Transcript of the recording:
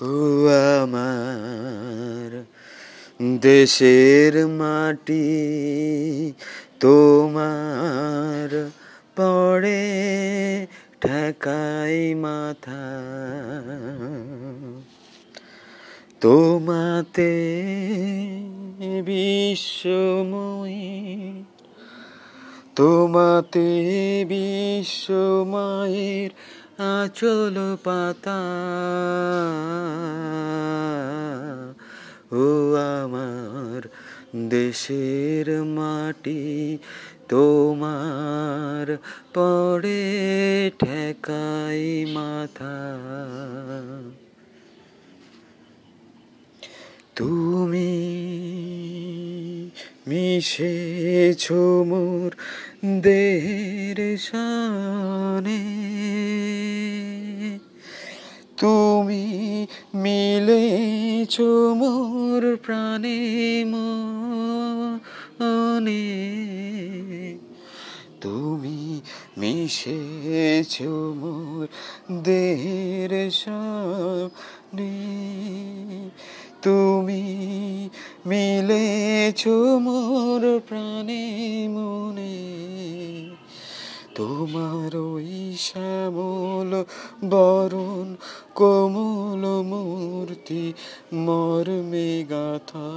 আমার দেশের মাটি তোমার পড়ে ঠেকাই মাথা। তোমাতে বিশ্বময়ী তোমাতে বিশ্বময়ের আচল পাতা ও আমার দেশের মাটি তোমার পড়ে ঠেকাই মাথা। তুমি মিশেছ মোর দেহের শানে তুমি মিলে মোর প্রাণে মনে। তুমি মিশেছ মোর দেহের শানে তুমি মিলেছ মোর প্রাণে মনে। তোমার ওই শ্যামল বরণ কোমল মূর্তি মর্মে গাথা।